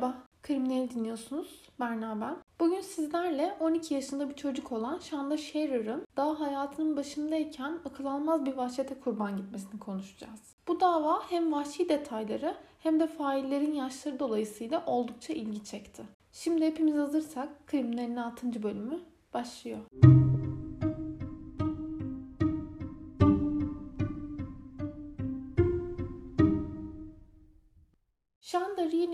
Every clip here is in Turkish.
Merhaba, Kriminali dinliyorsunuz. Berna ben. Bugün sizlerle 12 yaşında bir çocuk olan Shanda Sherer'ın daha hayatının başındayken akıl almaz bir vahşete kurban gitmesini konuşacağız. Bu dava hem vahşi detayları hem de faillerin yaşları dolayısıyla oldukça ilgi çekti. Şimdi hepimiz hazırsak Kriminalin 6. bölümü başlıyor. Shanda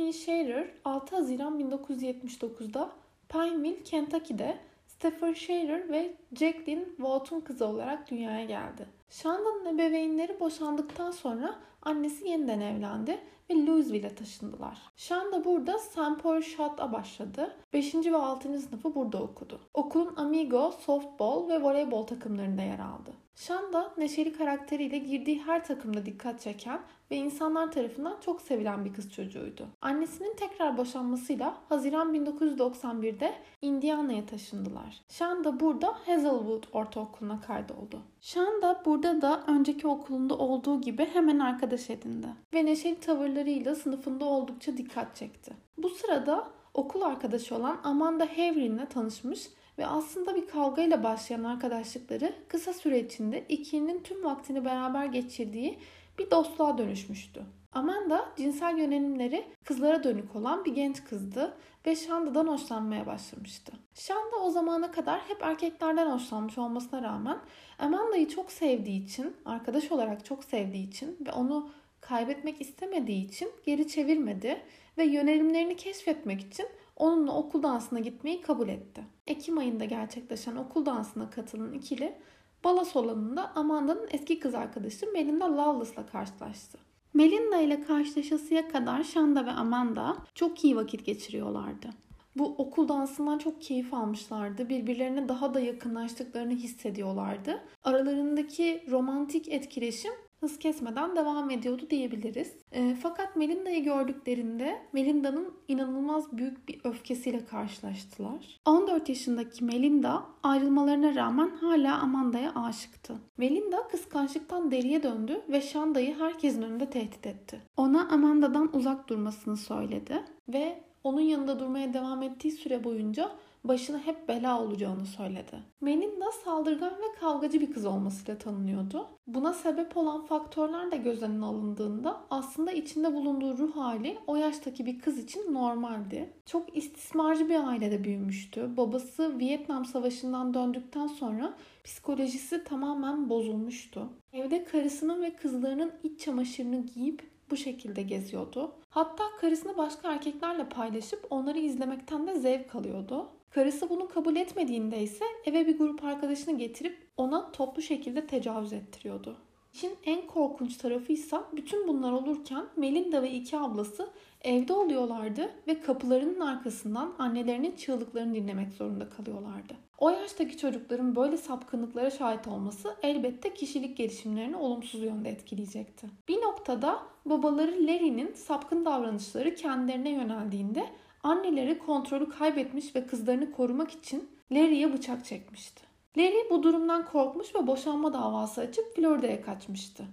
Renee Sharer 6 Haziran 1979'da Pineville, Kentucky'de Stephen Sharer ve Jacqueline Vaught'un kızı olarak dünyaya geldi. Shanda'nın ebeveynleri boşandıktan sonra annesi yeniden evlendi ve Louisville'e taşındılar. Shanda burada St. Paul Shot'a başladı. 5. ve 6. sınıfı burada okudu. Okulun Amigo, softball ve voleybol takımlarında yer aldı. Shanda neşeli karakteriyle girdiği her takımda dikkat çeken ve insanlar tarafından çok sevilen bir kız çocuğuydu. Annesinin tekrar boşanmasıyla Haziran 1991'de Indiana'ya taşındılar. Shanda burada Hazelwood Ortaokulu'na kaydoldu. Shanda burada da önceki okulunda olduğu gibi hemen arkadaş edindi ve neşeli tavırlarıyla sınıfında oldukça dikkat çekti. Bu sırada okul arkadaşı olan Amanda Haverin'le tanışmış ve aslında bir kavgayla başlayan arkadaşlıkları kısa süre içinde ikilinin tüm vaktini beraber geçirdiği bir dostluğa dönüşmüştü. Amanda cinsel yönelimleri kızlara dönük olan bir genç kızdı ve Shanda'dan hoşlanmaya başlamıştı. Shanda o zamana kadar hep erkeklerden hoşlanmış olmasına rağmen Amanda'yı çok sevdiği için, arkadaş olarak çok sevdiği için ve onu kaybetmek istemediği için geri çevirmedi ve yönelimlerini keşfetmek için onunla okul dansına gitmeyi kabul etti. Ekim ayında gerçekleşen okul dansına katılan ikili balo salonunda Amanda'nın eski kız arkadaşı Melinda Lawless'la karşılaştı. Melinda ile karşılaşasıya kadar Shanda ve Amanda çok iyi vakit geçiriyorlardı. Bu okul dansından çok keyif almışlardı. Birbirlerine daha da yakınlaştıklarını hissediyorlardı. Aralarındaki romantik etkileşim hız kesmeden devam ediyordu diyebiliriz. E, fakat Melinda'yı gördüklerinde Melinda'nın inanılmaz büyük bir öfkesiyle karşılaştılar. 14 yaşındaki Melinda ayrılmalarına rağmen hala Amanda'ya aşıktı. Melinda kıskançlıktan deliye döndü ve Shanda'yı herkesin önünde tehdit etti. Ona Amanda'dan uzak durmasını söyledi ve onun yanında durmaya devam ettiği süre boyunca başına hep bela olacağını söyledi. Melinda saldırgan ve kavgacı bir kız olmasıyla tanınıyordu. Buna sebep olan faktörler de göz önüne alındığında aslında içinde bulunduğu ruh hali o yaştaki bir kız için normaldi. Çok istismarcı bir ailede büyümüştü. Babası Vietnam Savaşı'ndan döndükten sonra psikolojisi tamamen bozulmuştu. Evde karısının ve kızlarının iç çamaşırını giyip bu şekilde geziyordu. Hatta karısını başka erkeklerle paylaşıp onları izlemekten de zevk alıyordu. Karısı bunu kabul etmediğinde ise eve bir grup arkadaşını getirip ona toplu şekilde tecavüz ettiriyordu. İşin en korkunç tarafı ise bütün bunlar olurken Melinda ve iki ablası evde oluyorlardı ve kapılarının arkasından annelerinin çığlıklarını dinlemek zorunda kalıyorlardı. O yaştaki çocukların böyle sapkınlıklara şahit olması elbette kişilik gelişimlerini olumsuz yönde etkileyecekti. Bir noktada babaları Larry'nin sapkın davranışları kendilerine yöneldiğinde anneleri kontrolü kaybetmiş ve kızlarını korumak için Larry'ye bıçak çekmişti. Larry bu durumdan korkmuş ve boşanma davası açıp Florida'ya kaçmıştı.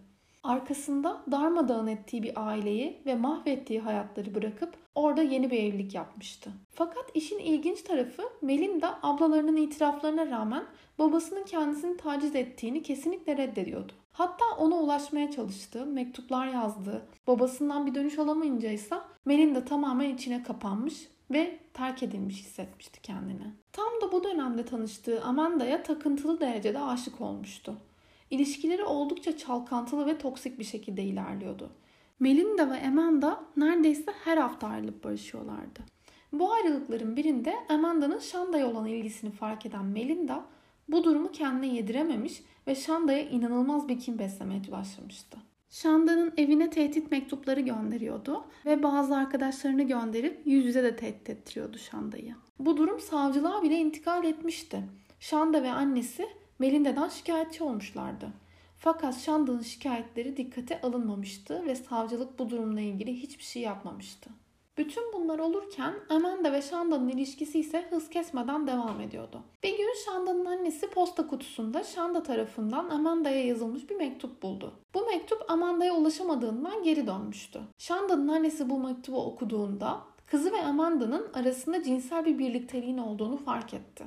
Arkasında darmadağın ettiği bir aileyi ve mahvettiği hayatları bırakıp orada yeni bir evlilik yapmıştı. Fakat işin ilginç tarafı Melinda ablalarının itiraflarına rağmen babasının kendisini taciz ettiğini kesinlikle reddediyordu. Hatta ona ulaşmaya çalıştı, mektuplar yazdı. Babasından bir dönüş alamayınca ise Melinda tamamen içine kapanmış ve terk edilmiş hissetmişti kendini. Tam da bu dönemde tanıştığı Amanda'ya takıntılı derecede aşık olmuştu. İlişkileri oldukça çalkantılı ve toksik bir şekilde ilerliyordu. Melinda ve Amanda neredeyse her hafta ayrılıp barışıyorlardı. Bu ayrılıkların birinde Amanda'nın Shanda'ya olan ilgisini fark eden Melinda bu durumu kendine yedirememiş ve Shanda'ya inanılmaz bir kin beslemeye başlamıştı. Shanda'nın evine tehdit mektupları gönderiyordu ve bazı arkadaşlarını gönderip yüz yüze de tehdit ettiriyordu Shanda'yı. Bu durum savcılığa bile intikal etmişti. Shanda ve annesi Melinda'dan şikayetçi olmuşlardı. Fakat Shanda'nın şikayetleri dikkate alınmamıştı ve savcılık bu durumla ilgili hiçbir şey yapmamıştı. Bütün bunlar olurken Amanda ve Shanda'nın ilişkisi ise hız kesmeden devam ediyordu. Bir gün Shanda'nın annesi posta kutusunda Shanda tarafından Amanda'ya yazılmış bir mektup buldu. Bu mektup Amanda'ya ulaşamadığından geri dönmüştü. Shanda'nın annesi bu mektubu okuduğunda Kızı ve Amanda'nın arasında cinsel bir birlikteliğin olduğunu fark etti.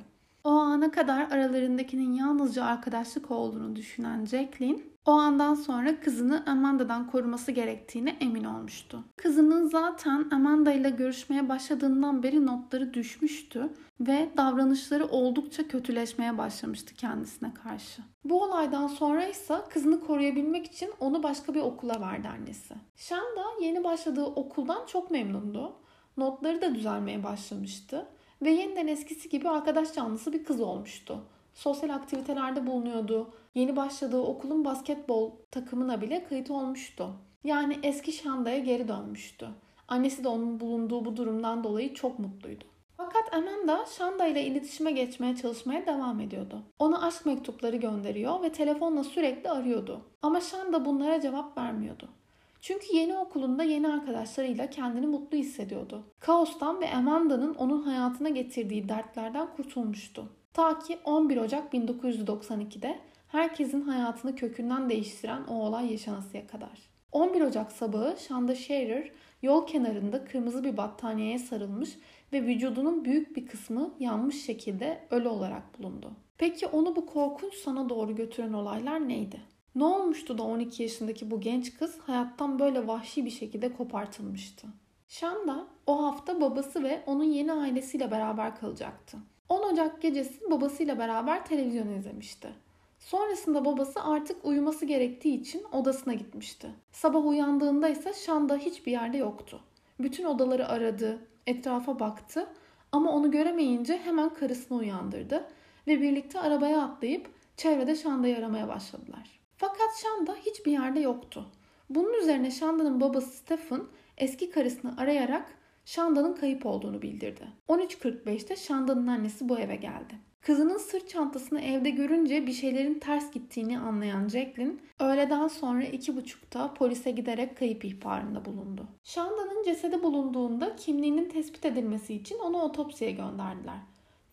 O ana kadar aralarındakinin yalnızca arkadaşlık olduğunu düşünen Jacqueline, o andan sonra kızını Amanda'dan koruması gerektiğine emin olmuştu. Kızının zaten Amanda ile görüşmeye başladığından beri notları düşmüştü ve davranışları oldukça kötüleşmeye başlamıştı kendisine karşı. Bu olaydan sonra ise kızını koruyabilmek için onu başka bir okula verdi annesi. Shanda yeni başladığı okuldan çok memnundu. Notları da düzelmeye başlamıştı ve yeniden eskisi gibi arkadaş canlısı bir kız olmuştu. Sosyal aktivitelerde bulunuyordu. Yeni başladığı okulun basketbol takımına bile kayıt olmuştu. Yani eski Shanda'ya geri dönmüştü. Annesi de onun bulunduğu bu durumdan dolayı çok mutluydu. Fakat Amanda Shanda ile iletişime geçmeye çalışmaya devam ediyordu. Ona aşk mektupları gönderiyor ve telefonla sürekli arıyordu. Ama Shanda bunlara cevap vermiyordu. Çünkü yeni okulunda yeni arkadaşlarıyla kendini mutlu hissediyordu. Kaostan ve Amanda'nın onun hayatına getirdiği dertlerden kurtulmuştu. Ta ki 11 Ocak 1992'de herkesin hayatını kökünden değiştiren o olay yaşanasıya kadar. 11 Ocak sabahı Shanda Shearer yol kenarında kırmızı bir battaniyeye sarılmış ve vücudunun büyük bir kısmı yanmış şekilde ölü olarak bulundu. Peki onu bu korkunç sana doğru götüren olaylar neydi? Ne olmuştu da 12 yaşındaki bu genç kız hayattan böyle vahşi bir şekilde kopartılmıştı? Shanda o hafta babası ve onun yeni ailesiyle beraber kalacaktı. 10 Ocak gecesi babasıyla beraber televizyon izlemişti. Sonrasında babası artık uyuması gerektiği için odasına gitmişti. Sabah uyandığında ise Shanda hiçbir yerde yoktu. Bütün odaları aradı, etrafa baktı ama onu göremeyince hemen karısını uyandırdı ve birlikte arabaya atlayıp çevrede Shanda'yı aramaya başladılar. Fakat Shanda hiçbir yerde yoktu. Bunun üzerine Shanda'nın babası Stephen eski karısını arayarak Shanda'nın kayıp olduğunu bildirdi. 13.45'te Shanda'nın annesi bu eve geldi. Kızının sırt çantasını evde görünce bir şeylerin ters gittiğini anlayan Jacqueline, öğleden sonra iki buçukta polise giderek kayıp ihbarında bulundu. Shanda'nın cesedi bulunduğunda kimliğinin tespit edilmesi için onu otopsiye gönderdiler.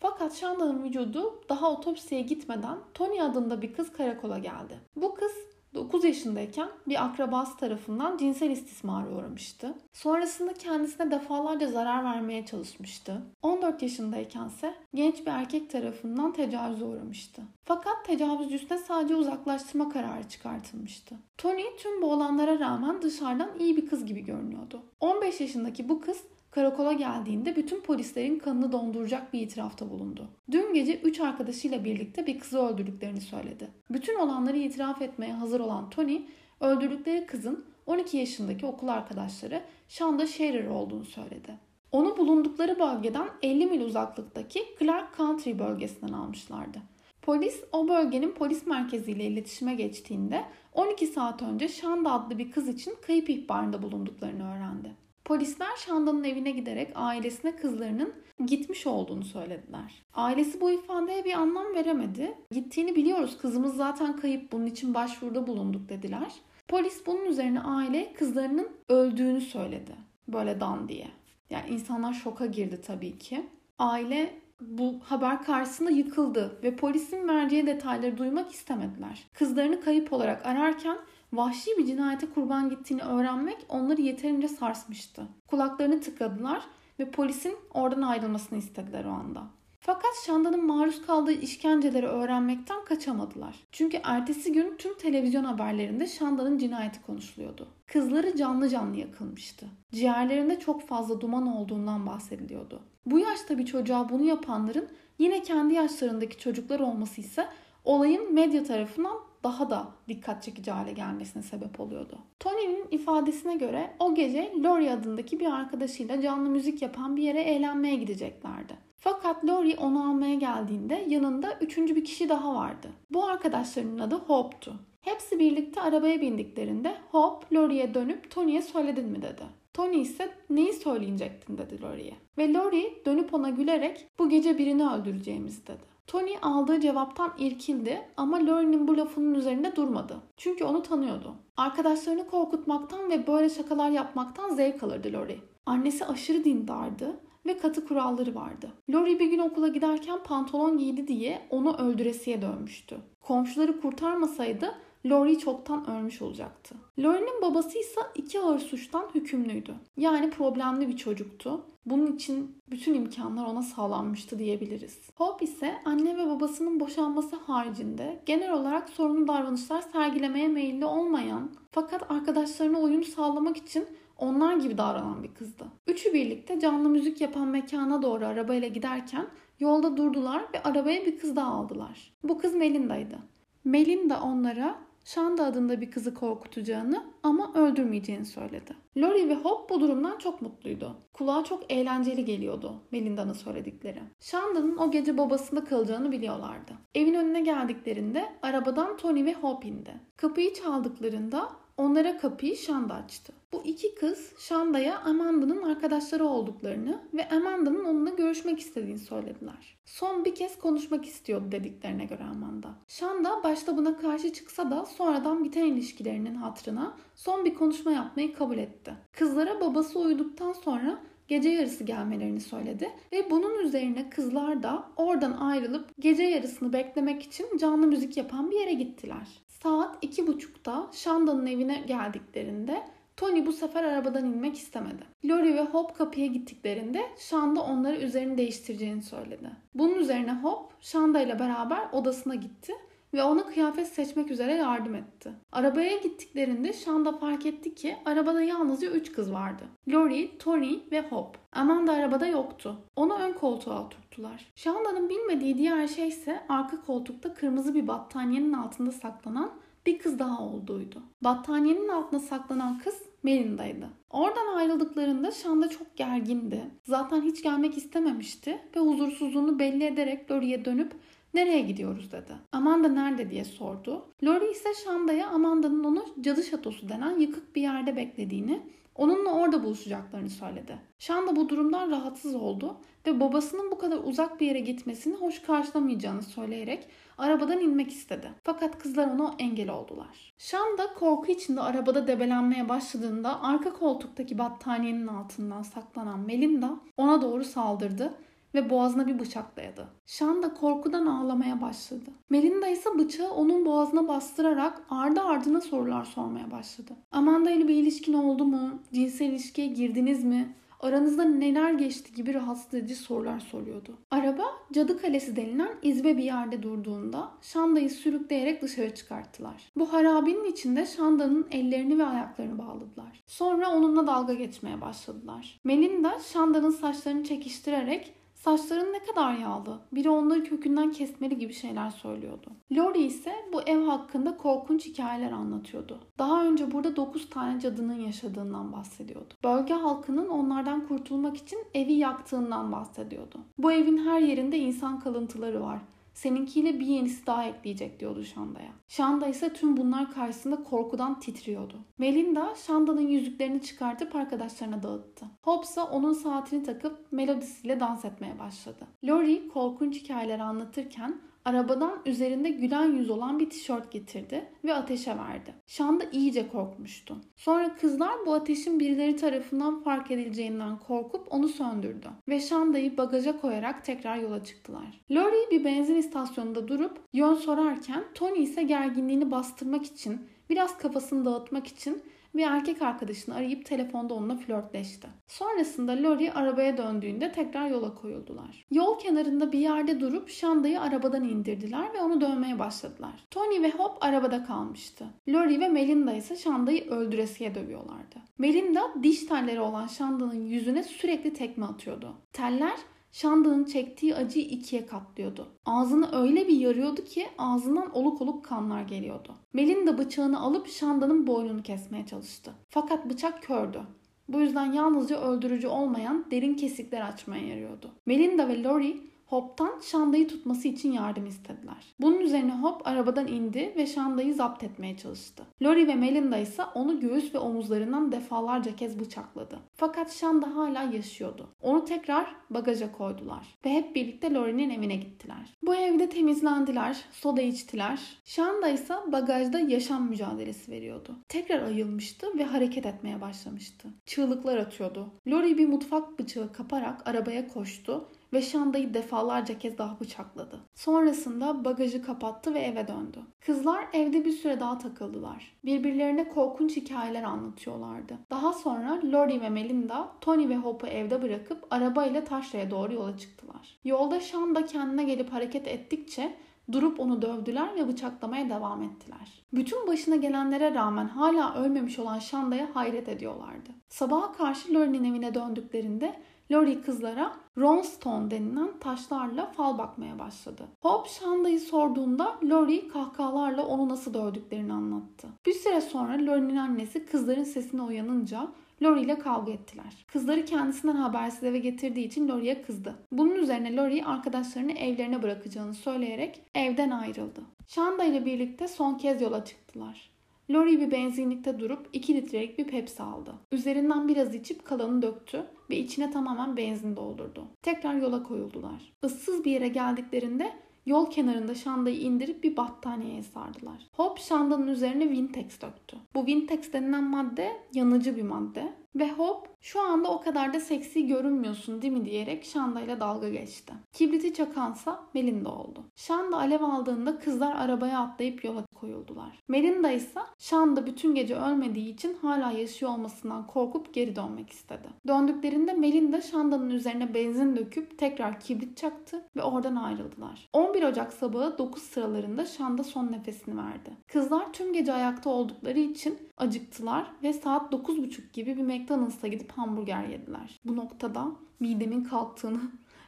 Fakat Shanda'nın vücudu daha otopsiye gitmeden Tony adında bir kız karakola geldi. Bu kız 9 yaşındayken bir akrabası tarafından cinsel istismara uğramıştı. Sonrasında kendisine defalarca zarar vermeye çalışmıştı. 14 yaşındaykense genç bir erkek tarafından tecavüze uğramıştı. Fakat tecavüzcüsüne sadece uzaklaştırma kararı çıkartılmıştı. Tony tüm bu olanlara rağmen dışarıdan iyi bir kız gibi görünüyordu. 15 yaşındaki bu kız karakola geldiğinde bütün polislerin kanını donduracak bir itirafta bulundu. Dün gece 3 arkadaşıyla birlikte bir kızı öldürdüklerini söyledi. Bütün olanları itiraf etmeye hazır olan Tony, öldürdükleri kızın 12 yaşındaki okul arkadaşları Shanda Shearer olduğunu söyledi. Onu bulundukları bölgeden 50 mil uzaklıktaki Clark Country bölgesinden almışlardı. Polis o bölgenin polis merkeziyle iletişime geçtiğinde 12 saat önce Shanda adlı bir kız için kayıp ihbarında bulunduklarını öğrendi. Polisler Şanda'nın evine giderek ailesine kızlarının gitmiş olduğunu söylediler. Ailesi bu ifadeye bir anlam veremedi. Gittiğini biliyoruz kızımız zaten kayıp bunun için başvuruda bulunduk dediler. Polis bunun üzerine aile kızlarının öldüğünü söyledi. Böyle dan diye. Yani insanlar şoka girdi tabii ki. Aile bu haber karşısında yıkıldı ve polisin vereceği detayları duymak istemediler. Kızlarını kayıp olarak ararken vahşi bir cinayete kurban gittiğini öğrenmek onları yeterince sarsmıştı. Kulaklarını tıkadılar ve polisin oradan ayrılmasını istediler o anda. Fakat Şanda'nın maruz kaldığı işkenceleri öğrenmekten kaçamadılar. Çünkü ertesi gün tüm televizyon haberlerinde Şanda'nın cinayeti konuşuluyordu. Kızları canlı canlı yakılmıştı. Ciğerlerinde çok fazla duman olduğundan bahsediliyordu. Bu yaşta bir çocuğa bunu yapanların yine kendi yaşlarındaki çocuklar olması ise olayın medya tarafından daha da dikkat çekici hale gelmesine sebep oluyordu. Tony'nin ifadesine göre o gece Lori adındaki bir arkadaşıyla canlı müzik yapan bir yere eğlenmeye gideceklerdi. Fakat Lori onu almaya geldiğinde yanında üçüncü bir kişi daha vardı. Bu arkadaşlarının adı Hope'tu. Hepsi birlikte arabaya bindiklerinde Hope Lori'ye dönüp Tony'ye söyledin mi dedi. Tony ise neyi söyleyecektin dedi Lori'ye. Ve Lori dönüp ona gülerek bu gece birini öldüreceğimizi dedi. Tony aldığı cevaptan irkildi ama Lori'nin bu lafının üzerinde durmadı. Çünkü onu tanıyordu. Arkadaşlarını korkutmaktan ve böyle şakalar yapmaktan zevk alırdı Lori. Annesi aşırı dindardı ve katı kuralları vardı. Lori bir gün okula giderken pantolon giydi diye onu öldüresiye dönmüştü. Komşuları kurtarmasaydı Lori çoktan ölmüş olacaktı. Lori'nin babası ise iki ağır suçtan hükümlüydü. Yani problemli bir çocuktu. Bunun için bütün imkanlar ona sağlanmıştı diyebiliriz. Hope ise anne ve babasının boşanması haricinde genel olarak sorunlu davranışlar sergilemeye meyilli olmayan fakat arkadaşlarına uyum sağlamak için onlar gibi davranan bir kızdı. Üçü birlikte canlı müzik yapan mekana doğru arabayla giderken yolda durdular ve arabaya bir kız daha aldılar. Bu kız Melinda'ydı. Melinda onlara Shanda adında bir kızı korkutacağını ama öldürmeyeceğini söyledi. Lori ve Hope bu durumdan çok mutluydu. Kulağa çok eğlenceli geliyordu Melinda'nın söyledikleri. Shanda'nın o gece babasında kalacağını biliyorlardı. Evin önüne geldiklerinde arabadan Tony ve Hope indi. Kapıyı çaldıklarında Onlara kapıyı Shanda açtı. Bu iki kız Shanda'ya Amanda'nın arkadaşları olduklarını ve Amanda'nın onunla görüşmek istediğini söylediler. Son bir kez konuşmak istiyordu dediklerine göre Amanda. Shanda başta buna karşı çıksa da sonradan biten ilişkilerinin hatırına son bir konuşma yapmayı kabul etti. Kızlara babası uyuduktan sonra gece yarısı gelmelerini söyledi ve bunun üzerine kızlar da oradan ayrılıp gece yarısını beklemek için canlı müzik yapan bir yere gittiler. Saat iki buçukta Shanda'nın evine geldiklerinde Tony bu sefer arabadan inmek istemedi. Lori ve Hop kapıya gittiklerinde Shanda onları üzerini değiştireceğini söyledi. Bunun üzerine Hop Shanda ile beraber odasına gitti ve ona kıyafet seçmek üzere yardım etti. Arabaya gittiklerinde Shanda fark etti ki arabada yalnızca 3 kız vardı. Lori, Tony ve Hop. Amanda arabada yoktu. Onu ön koltuğa oturttular. Shanda'nın bilmediği diğer şey ise arka koltukta kırmızı bir battaniyenin altında saklanan bir kız daha olduğuydu. Battaniyenin altında saklanan kız Melinda'ydı. Oradan ayrıldıklarında Shanda çok gergindi. Zaten hiç gelmek istememişti ve huzursuzluğunu belli ederek Lori'ye dönüp Nereye gidiyoruz dedi. Amanda nerede diye sordu. Lori ise Shanda'ya Amanda'nın onu cadı şatosu denen yıkık bir yerde beklediğini, onunla orada buluşacaklarını söyledi. Shanda bu durumdan rahatsız oldu ve babasının bu kadar uzak bir yere gitmesini hoş karşılamayacağını söyleyerek arabadan inmek istedi. Fakat kızlar ona engel oldular. Shanda korku içinde arabada debelenmeye başladığında arka koltuktaki battaniyenin altından saklanan Melinda ona doğru saldırdı ve boğazına bir bıçak dayadı. Şan korkudan ağlamaya başladı. Melinda ise bıçağı onun boğazına bastırarak ardı ardına sorular sormaya başladı. Amanda ile bir ilişkin oldu mu? Cinsel ilişkiye girdiniz mi? Aranızda neler geçti gibi rahatsız edici sorular soruyordu. Araba Cadı Kalesi denilen izbe bir yerde durduğunda Şanda'yı sürükleyerek dışarı çıkarttılar. Bu harabinin içinde Şanda'nın ellerini ve ayaklarını bağladılar. Sonra onunla dalga geçmeye başladılar. Melinda Şanda'nın saçlarını çekiştirerek Saçların ne kadar yağlı. Biri onları kökünden kesmeli gibi şeyler söylüyordu. Lori ise bu ev hakkında korkunç hikayeler anlatıyordu. Daha önce burada 9 tane cadının yaşadığından bahsediyordu. Bölge halkının onlardan kurtulmak için evi yaktığından bahsediyordu. Bu evin her yerinde insan kalıntıları var. Seninkiyle bir yenisi daha ekleyecek diyordu Shanda'ya. Shanda ise tüm bunlar karşısında korkudan titriyordu. Melinda Shanda'nın yüzüklerini çıkartıp arkadaşlarına dağıttı. Hobbs onun saatini takıp melodisiyle dans etmeye başladı. Lori korkunç hikayeler anlatırken Arabadan üzerinde gülen yüz olan bir tişört getirdi ve ateşe verdi. Şanda iyice korkmuştu. Sonra kızlar bu ateşin birileri tarafından fark edileceğinden korkup onu söndürdü ve Şanda'yı bagaja koyarak tekrar yola çıktılar. Lori bir benzin istasyonunda durup yön sorarken Tony ise gerginliğini bastırmak için, biraz kafasını dağıtmak için bir erkek arkadaşını arayıp telefonda onunla flörtleşti. Sonrasında Lori arabaya döndüğünde tekrar yola koyuldular. Yol kenarında bir yerde durup Shanda'yı arabadan indirdiler ve onu dövmeye başladılar. Tony ve Hop arabada kalmıştı. Lori ve Melinda ise Shanda'yı öldüresiye dövüyorlardı. Melinda diş telleri olan Shanda'nın yüzüne sürekli tekme atıyordu. Teller Shanda'nın çektiği acıyı ikiye katlıyordu. Ağzını öyle bir yarıyordu ki ağzından oluk oluk kanlar geliyordu. Melinda bıçağını alıp Shanda'nın boynunu kesmeye çalıştı. Fakat bıçak kördü. Bu yüzden yalnızca öldürücü olmayan derin kesikler açmaya yarıyordu. Melinda ve Lori Hop'tan Shanda'yı tutması için yardım istediler. Bunun üzerine Hop arabadan indi ve Shanda'yı zapt etmeye çalıştı. Lori ve Melinda ise onu göğüs ve omuzlarından defalarca kez bıçakladı. Fakat Shanda hala yaşıyordu. Onu tekrar bagaja koydular ve hep birlikte Lori'nin evine gittiler. Bu evde temizlendiler, soda içtiler. Shanda ise bagajda yaşam mücadelesi veriyordu. Tekrar ayılmıştı ve hareket etmeye başlamıştı. Çığlıklar atıyordu. Lori bir mutfak bıçağı kaparak arabaya koştu ve Shanda'yı defalarca kez daha bıçakladı. Sonrasında bagajı kapattı ve eve döndü. Kızlar evde bir süre daha takıldılar. Birbirlerine korkunç hikayeler anlatıyorlardı. Daha sonra Lori ve Melinda Tony ve Hope'u evde bırakıp arabayla taşraya doğru yola çıktılar. Yolda Shanda kendine gelip hareket ettikçe Durup onu dövdüler ve bıçaklamaya devam ettiler. Bütün başına gelenlere rağmen hala ölmemiş olan Shanda'ya hayret ediyorlardı. Sabaha karşı Lori'nin evine döndüklerinde Lori kızlara Ronstone denilen taşlarla fal bakmaya başladı. Hope Shanda'yı sorduğunda Lori kahkahalarla onu nasıl dövdüklerini anlattı. Bir süre sonra Lori'nin annesi kızların sesine uyanınca Lori ile kavga ettiler. Kızları kendisinden habersiz eve getirdiği için Lori'ye kızdı. Bunun üzerine Lori arkadaşlarını evlerine bırakacağını söyleyerek evden ayrıldı. Shanda ile birlikte son kez yola çıktılar. Lori bir benzinlikte durup 2 litrelik bir Pepsi aldı. Üzerinden biraz içip kalanı döktü ve içine tamamen benzin doldurdu. Tekrar yola koyuldular. Issız bir yere geldiklerinde Yol kenarında Shanda'yı indirip bir battaniyeye sardılar. Hop Shanda'nın üzerine Vintex döktü. Bu Vintex denilen madde yanıcı bir madde. Ve Hop şu anda o kadar da seksi görünmüyorsun değil mi diyerek ile dalga geçti. Kibriti çakansa Melinda oldu. Shanda alev aldığında kızlar arabaya atlayıp yola koyuldular. Melinda ise Shanda bütün gece ölmediği için hala yaşıyor olmasından korkup geri dönmek istedi. Döndüklerinde Melinda Shanda'nın üzerine benzin döküp tekrar kibrit çaktı ve oradan ayrıldılar. 11 Ocak sabahı 9 sıralarında Shanda son nefesini verdi. Kızlar tüm gece ayakta oldukları için acıktılar ve saat 9.30 gibi bir McDonald's'a gidip hamburger yediler. Bu noktada midemin kalktığını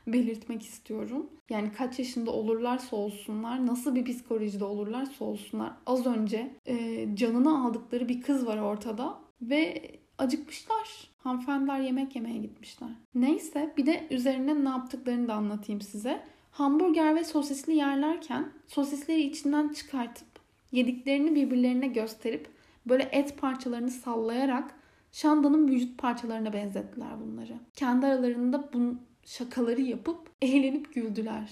belirtmek istiyorum. Yani kaç yaşında olurlarsa olsunlar, nasıl bir psikolojide olurlarsa olsunlar. Az önce e, canını aldıkları bir kız var ortada ve acıkmışlar. Hanımefendiler yemek yemeye gitmişler. Neyse bir de üzerine ne yaptıklarını da anlatayım size. Hamburger ve sosisli yerlerken sosisleri içinden çıkartıp yediklerini birbirlerine gösterip böyle et parçalarını sallayarak Shanda'nın vücut parçalarına benzettiler bunları. Kendi aralarında bu şakaları yapıp eğlenip güldüler.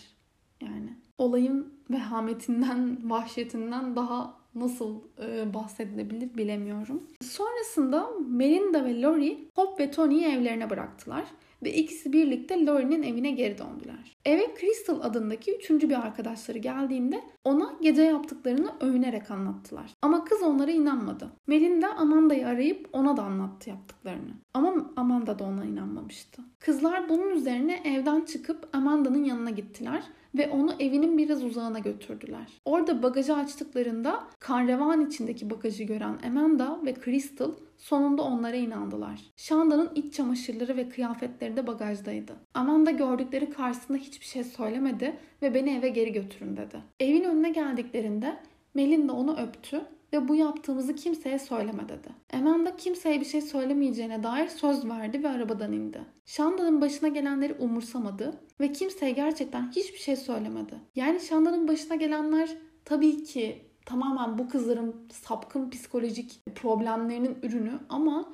Yani olayın vehametinden, vahşetinden daha nasıl e, bahsedilebilir bilemiyorum. Sonrasında Melinda ve Lori Hop ve Tony'yi evlerine bıraktılar ve ikisi birlikte Lori'nin evine geri döndüler. Eve Crystal adındaki üçüncü bir arkadaşları geldiğinde ona gece yaptıklarını övünerek anlattılar. Ama kız onlara inanmadı. Melinda Amanda'yı arayıp ona da anlattı yaptıklarını. Ama Amanda da ona inanmamıştı. Kızlar bunun üzerine evden çıkıp Amanda'nın yanına gittiler ve onu evinin biraz uzağına götürdüler. Orada bagajı açtıklarında karrevan içindeki bagajı gören Amanda ve Crystal sonunda onlara inandılar. Shanda'nın iç çamaşırları ve kıyafetleri de bagajdaydı. Amanda gördükleri karşısında hiçbir şey söylemedi ve beni eve geri götürün dedi. Evin önüne geldiklerinde Melinda onu öptü ve bu yaptığımızı kimseye söyleme dedi. Amanda kimseye bir şey söylemeyeceğine dair söz verdi ve arabadan indi. Shanda'nın başına gelenleri umursamadı ve kimseye gerçekten hiçbir şey söylemedi. Yani Shanda'nın başına gelenler tabii ki tamamen bu kızların sapkın psikolojik problemlerinin ürünü ama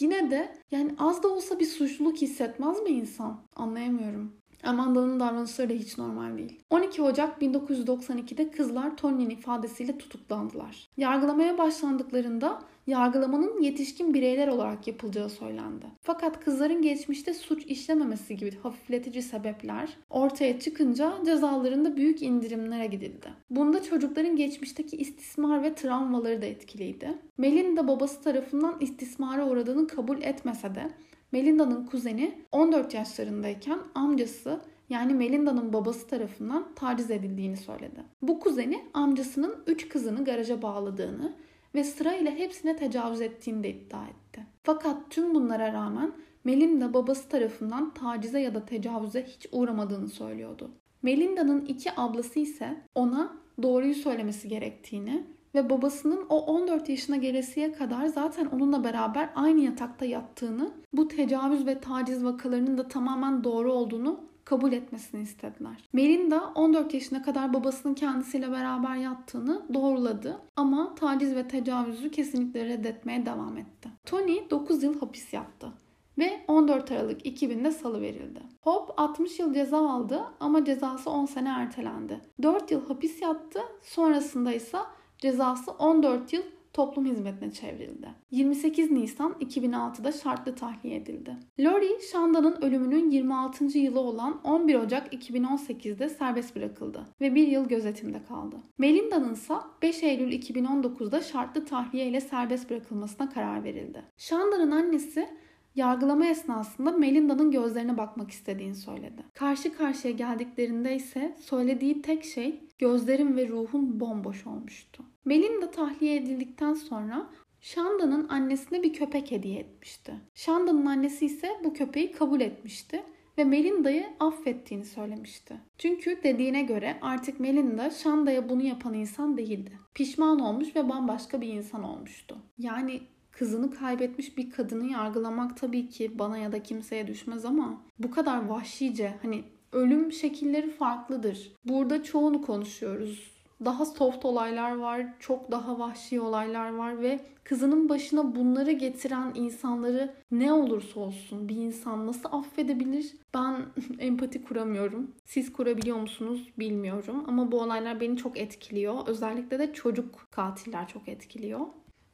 yine de yani az da olsa bir suçluluk hissetmez mi insan? Anlayamıyorum. Amanda'nın davranışları da hiç normal değil. 12 Ocak 1992'de kızlar Tony'nin ifadesiyle tutuklandılar. Yargılamaya başlandıklarında yargılamanın yetişkin bireyler olarak yapılacağı söylendi. Fakat kızların geçmişte suç işlememesi gibi hafifletici sebepler ortaya çıkınca cezalarında büyük indirimlere gidildi. Bunda çocukların geçmişteki istismar ve travmaları da etkiliydi. Melinda babası tarafından istismara uğradığını kabul etmese de Melinda'nın kuzeni 14 yaşlarındayken amcası yani Melinda'nın babası tarafından taciz edildiğini söyledi. Bu kuzeni amcasının 3 kızını garaja bağladığını ve sırayla hepsine tecavüz ettiğini de iddia etti. Fakat tüm bunlara rağmen Melinda babası tarafından tacize ya da tecavüze hiç uğramadığını söylüyordu. Melinda'nın iki ablası ise ona doğruyu söylemesi gerektiğini ve babasının o 14 yaşına gelesiye kadar zaten onunla beraber aynı yatakta yattığını, bu tecavüz ve taciz vakalarının da tamamen doğru olduğunu kabul etmesini istediler. Melinda 14 yaşına kadar babasının kendisiyle beraber yattığını doğruladı ama taciz ve tecavüzü kesinlikle reddetmeye devam etti. Tony 9 yıl hapis yattı ve 14 Aralık 2000'de salı verildi. Hope 60 yıl ceza aldı ama cezası 10 sene ertelendi. 4 yıl hapis yattı sonrasında ise cezası 14 yıl toplum hizmetine çevrildi. 28 Nisan 2006'da şartlı tahliye edildi. Lori, Shanda'nın ölümünün 26. yılı olan 11 Ocak 2018'de serbest bırakıldı ve bir yıl gözetimde kaldı. Melinda'nın ise 5 Eylül 2019'da şartlı tahliye ile serbest bırakılmasına karar verildi. Shanda'nın annesi Yargılama esnasında Melinda'nın gözlerine bakmak istediğini söyledi. Karşı karşıya geldiklerinde ise söylediği tek şey gözlerim ve ruhum bomboş olmuştu. Melinda tahliye edildikten sonra Shanda'nın annesine bir köpek hediye etmişti. Shanda'nın annesi ise bu köpeği kabul etmişti ve Melinda'yı affettiğini söylemişti. Çünkü dediğine göre artık Melinda Shanda'ya bunu yapan insan değildi. Pişman olmuş ve bambaşka bir insan olmuştu. Yani kızını kaybetmiş bir kadını yargılamak tabii ki bana ya da kimseye düşmez ama bu kadar vahşice hani ölüm şekilleri farklıdır. Burada çoğunu konuşuyoruz. Daha soft olaylar var, çok daha vahşi olaylar var ve kızının başına bunları getiren insanları ne olursa olsun bir insan nasıl affedebilir? Ben empati kuramıyorum. Siz kurabiliyor musunuz bilmiyorum ama bu olaylar beni çok etkiliyor. Özellikle de çocuk katiller çok etkiliyor.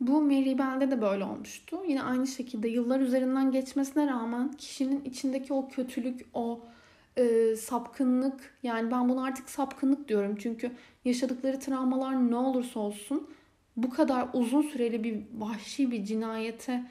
Bu Mary Bell'de de böyle olmuştu. Yine aynı şekilde yıllar üzerinden geçmesine rağmen kişinin içindeki o kötülük, o e, sapkınlık yani ben bunu artık sapkınlık diyorum. Çünkü yaşadıkları travmalar ne olursa olsun bu kadar uzun süreli bir vahşi bir cinayete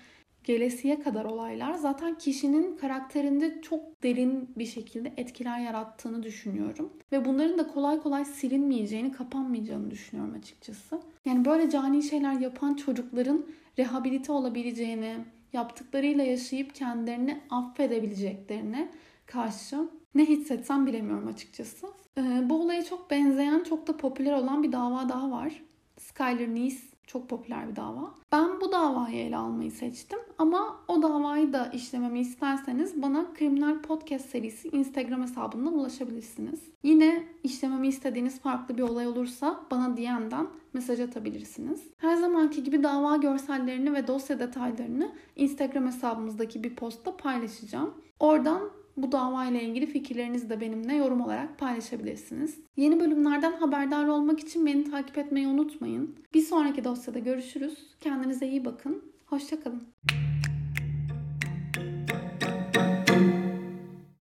gelesiye kadar olaylar zaten kişinin karakterinde çok derin bir şekilde etkiler yarattığını düşünüyorum. Ve bunların da kolay kolay silinmeyeceğini, kapanmayacağını düşünüyorum açıkçası. Yani böyle cani şeyler yapan çocukların rehabilite olabileceğini, yaptıklarıyla yaşayıp kendilerini affedebileceklerini karşı ne hissetsem bilemiyorum açıkçası. Ee, bu olaya çok benzeyen, çok da popüler olan bir dava daha var. Skyler Nice çok popüler bir dava. Ben bu davayı ele almayı seçtim ama o davayı da işlememi isterseniz bana Kriminal Podcast serisi Instagram hesabından ulaşabilirsiniz. Yine işlememi istediğiniz farklı bir olay olursa bana DM'den mesaj atabilirsiniz. Her zamanki gibi dava görsellerini ve dosya detaylarını Instagram hesabımızdaki bir postta paylaşacağım. Oradan bu davayla ilgili fikirlerinizi de benimle yorum olarak paylaşabilirsiniz. Yeni bölümlerden haberdar olmak için beni takip etmeyi unutmayın. Bir sonraki dosyada görüşürüz. Kendinize iyi bakın. Hoşçakalın.